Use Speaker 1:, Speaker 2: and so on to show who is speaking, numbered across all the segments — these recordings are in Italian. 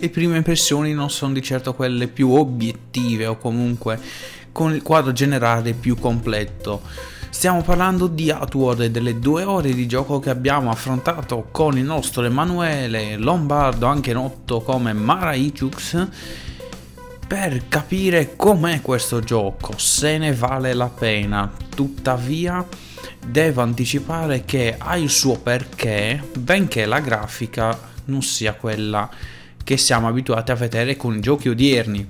Speaker 1: le prime impressioni non sono di certo quelle più obiettive o comunque con il quadro generale più completo. Stiamo parlando di Outward e delle due ore di gioco che abbiamo affrontato con il nostro Emanuele Lombardo, anche noto come Mara Ichux, per capire com'è questo gioco, se ne vale la pena. Tuttavia, devo anticipare che ha il suo perché, benché la grafica non sia quella che siamo abituati a vedere con i giochi odierni.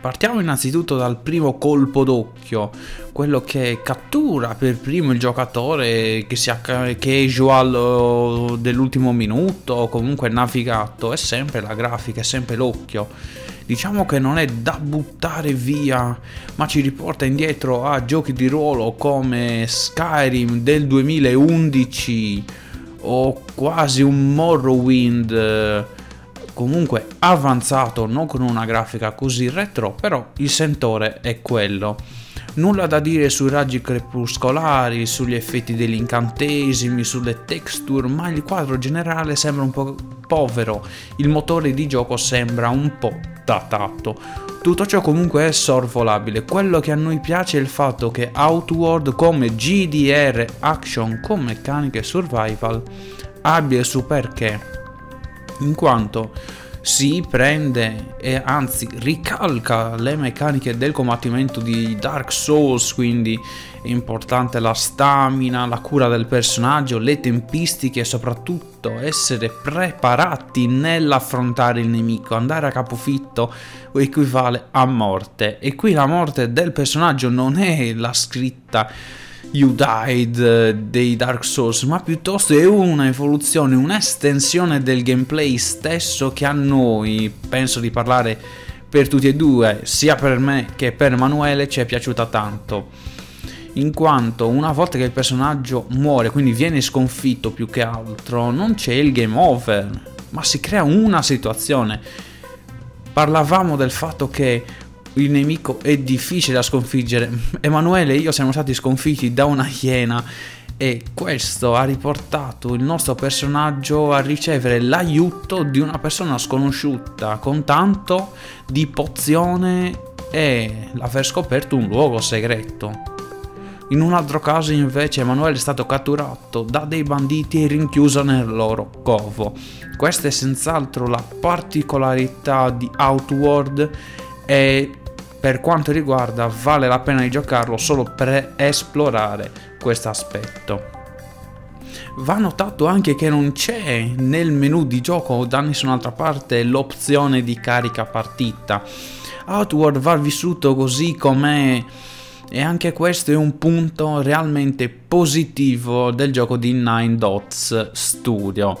Speaker 1: Partiamo innanzitutto dal primo colpo d'occhio, quello che cattura per primo il giocatore che sia casual dell'ultimo minuto o comunque navigato, è sempre la grafica, è sempre l'occhio. Diciamo che non è da buttare via, ma ci riporta indietro a giochi di ruolo come Skyrim del 2011 o quasi un Morrowind comunque avanzato, non con una grafica così retro, però il sentore è quello. Nulla da dire sui raggi crepuscolari, sugli effetti degli incantesimi, sulle texture, ma il quadro generale sembra un po' povero, il motore di gioco sembra un po' datato. Tutto ciò comunque è sorvolabile, quello che a noi piace è il fatto che Outward come GDR action con meccaniche survival abbia il suo perché in quanto si prende e anzi ricalca le meccaniche del combattimento di Dark Souls, quindi è importante la stamina, la cura del personaggio, le tempistiche e soprattutto essere preparati nell'affrontare il nemico, andare a capofitto equivale a morte. E qui la morte del personaggio non è la scritta You Died eh, dei Dark Souls, ma piuttosto è una evoluzione, un'estensione del gameplay stesso che a noi, penso di parlare per tutti e due, sia per me che per Emanuele, ci è piaciuta tanto. In quanto una volta che il personaggio muore, quindi viene sconfitto più che altro, non c'è il game over, ma si crea una situazione. Parlavamo del fatto che il nemico è difficile da sconfiggere. Emanuele e io siamo stati sconfitti da una iena e questo ha riportato il nostro personaggio a ricevere l'aiuto di una persona sconosciuta con tanto di pozione e l'aver scoperto un luogo segreto. In un altro caso invece Emanuele è stato catturato da dei banditi e rinchiuso nel loro covo. Questa è senz'altro la particolarità di Outward e per quanto riguarda vale la pena di giocarlo solo per esplorare questo aspetto. Va notato anche che non c'è nel menu di gioco o da nessun'altra parte l'opzione di carica partita. Outward va vissuto così com'è e anche questo è un punto realmente positivo del gioco di Nine Dots Studio.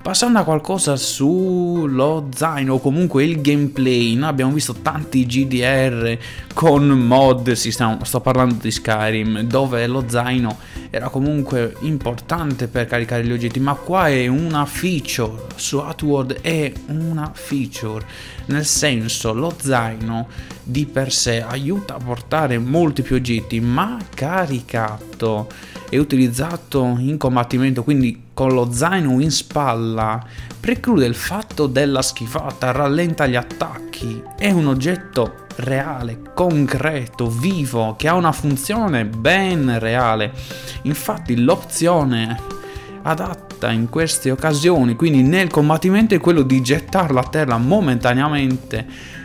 Speaker 1: Passando a qualcosa sullo zaino o comunque il gameplay, noi abbiamo visto tanti GDR con mod, stiamo, sto parlando di Skyrim, dove lo zaino era comunque importante per caricare gli oggetti, ma qua è una feature, su Outward è una feature, nel senso lo zaino di per sé aiuta a portare molti più oggetti, ma caricato e utilizzato in combattimento, quindi con lo zaino in spalla preclude il fatto della schifata, rallenta gli attacchi, è un oggetto reale, concreto, vivo, che ha una funzione ben reale. Infatti l'opzione adatta in queste occasioni, quindi nel combattimento, è quello di gettarla a terra momentaneamente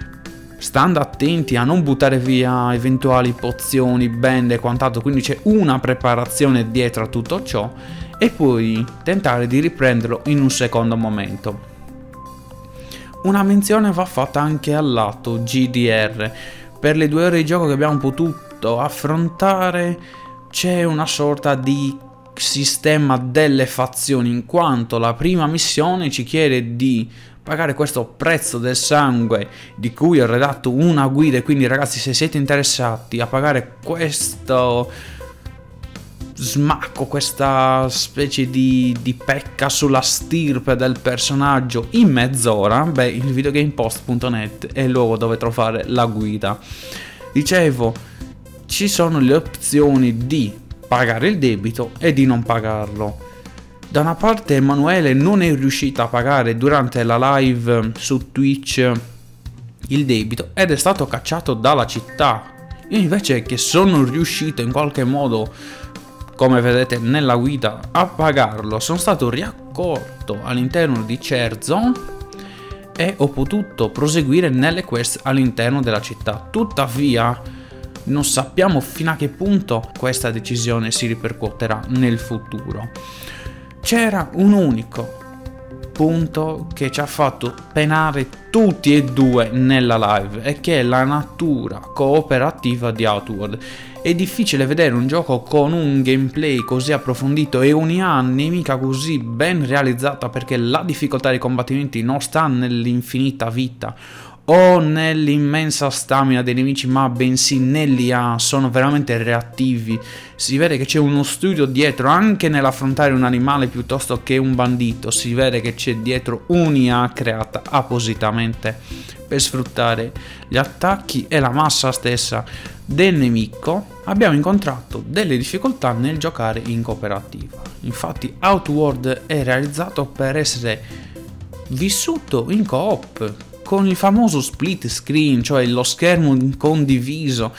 Speaker 1: stando attenti a non buttare via eventuali pozioni, bende e quant'altro, quindi c'è una preparazione dietro a tutto ciò e poi tentare di riprenderlo in un secondo momento. Una menzione va fatta anche al lato GDR. Per le due ore di gioco che abbiamo potuto affrontare c'è una sorta di sistema delle fazioni in quanto la prima missione ci chiede di pagare questo prezzo del sangue di cui ho redatto una guida quindi ragazzi se siete interessati a pagare questo smacco, questa specie di, di pecca sulla stirpe del personaggio in mezz'ora, beh, il videogamepost.net è il luogo dove trovare la guida. Dicevo, ci sono le opzioni di pagare il debito e di non pagarlo. Da una parte Emanuele non è riuscito a pagare durante la live su Twitch il debito ed è stato cacciato dalla città. Io invece che sono riuscito in qualche modo, come vedete nella guida, a pagarlo, sono stato riaccolto all'interno di Cerzo e ho potuto proseguire nelle quest all'interno della città. Tuttavia, non sappiamo fino a che punto questa decisione si ripercuoterà nel futuro. C'era un unico punto che ci ha fatto penare tutti e due nella live e che è la natura cooperativa di Outward. È difficile vedere un gioco con un gameplay così approfondito e un'IA nemica così ben realizzata perché la difficoltà dei combattimenti non sta nell'infinita vita o nell'immensa stamina dei nemici, ma bensì nell'IA, sono veramente reattivi. Si vede che c'è uno studio dietro, anche nell'affrontare un animale piuttosto che un bandito, si vede che c'è dietro un'IA creata appositamente per sfruttare gli attacchi e la massa stessa del nemico. Abbiamo incontrato delle difficoltà nel giocare in cooperativa. Infatti Outward è realizzato per essere vissuto in coop con il famoso split screen, cioè lo schermo condiviso.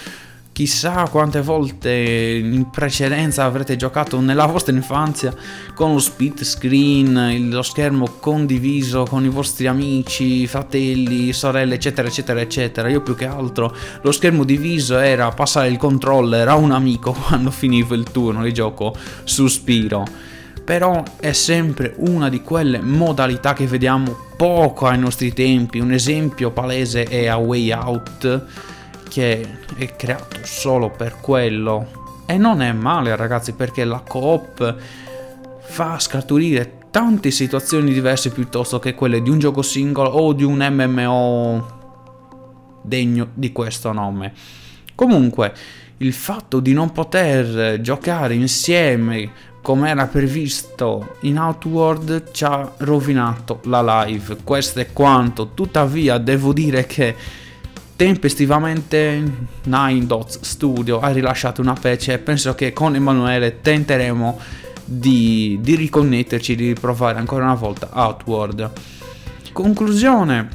Speaker 1: Chissà quante volte in precedenza avrete giocato nella vostra infanzia con lo split screen, lo schermo condiviso con i vostri amici, fratelli, sorelle, eccetera, eccetera, eccetera. Io più che altro lo schermo diviso era passare il controller a un amico quando finivo il turno di gioco su Spiro però è sempre una di quelle modalità che vediamo poco ai nostri tempi. Un esempio palese è A Way Out, che è creato solo per quello. E non è male, ragazzi, perché la coop fa scaturire tante situazioni diverse piuttosto che quelle di un gioco singolo o di un MMO degno di questo nome. Comunque, il fatto di non poter giocare insieme come era previsto in Outward ci ha rovinato la live. Questo è quanto. Tuttavia devo dire che tempestivamente Nine Dots Studio ha rilasciato una patch e penso che con Emanuele tenteremo di, di riconnetterci, di provare ancora una volta Outward. Conclusione,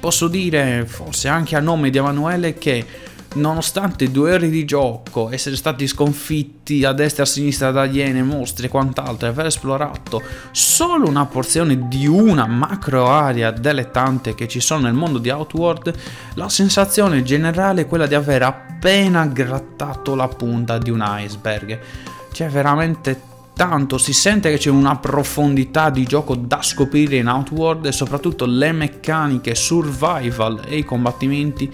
Speaker 1: posso dire forse anche a nome di Emanuele che nonostante due ore di gioco, essere stati sconfitti a destra e a sinistra da iene, mostri e quant'altro, e aver esplorato solo una porzione di una macro area delle tante che ci sono nel mondo di Outward, la sensazione generale è quella di aver appena grattato la punta di un iceberg. C'è veramente tanto, si sente che c'è una profondità di gioco da scoprire in Outward e soprattutto le meccaniche survival e i combattimenti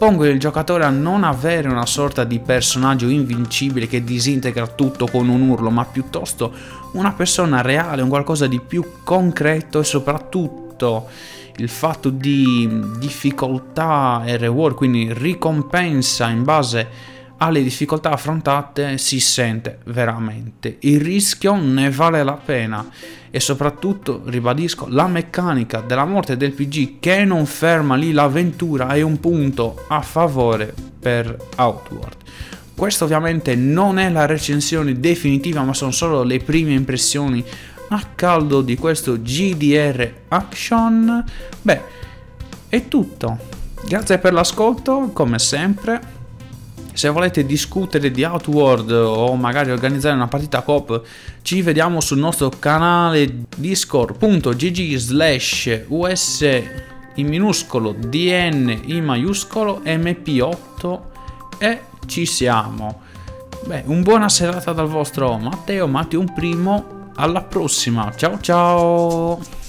Speaker 1: pongono il giocatore a non avere una sorta di personaggio invincibile che disintegra tutto con un urlo, ma piuttosto una persona reale, un qualcosa di più concreto e soprattutto il fatto di difficoltà e reward, quindi ricompensa in base alle difficoltà affrontate si sente veramente. Il rischio ne vale la pena e soprattutto, ribadisco, la meccanica della morte del PG che non ferma lì l'avventura è un punto a favore per Outward. Questo ovviamente non è la recensione definitiva, ma sono solo le prime impressioni a caldo di questo GDR Action. Beh, è tutto. Grazie per l'ascolto, come sempre. Se volete discutere di Outward o magari organizzare una partita coop, ci vediamo sul nostro canale discord.gg slash us in minuscolo dn in maiuscolo mp8 e ci siamo. Beh, un buona serata dal vostro Matteo, Matteo un primo, alla prossima, ciao ciao!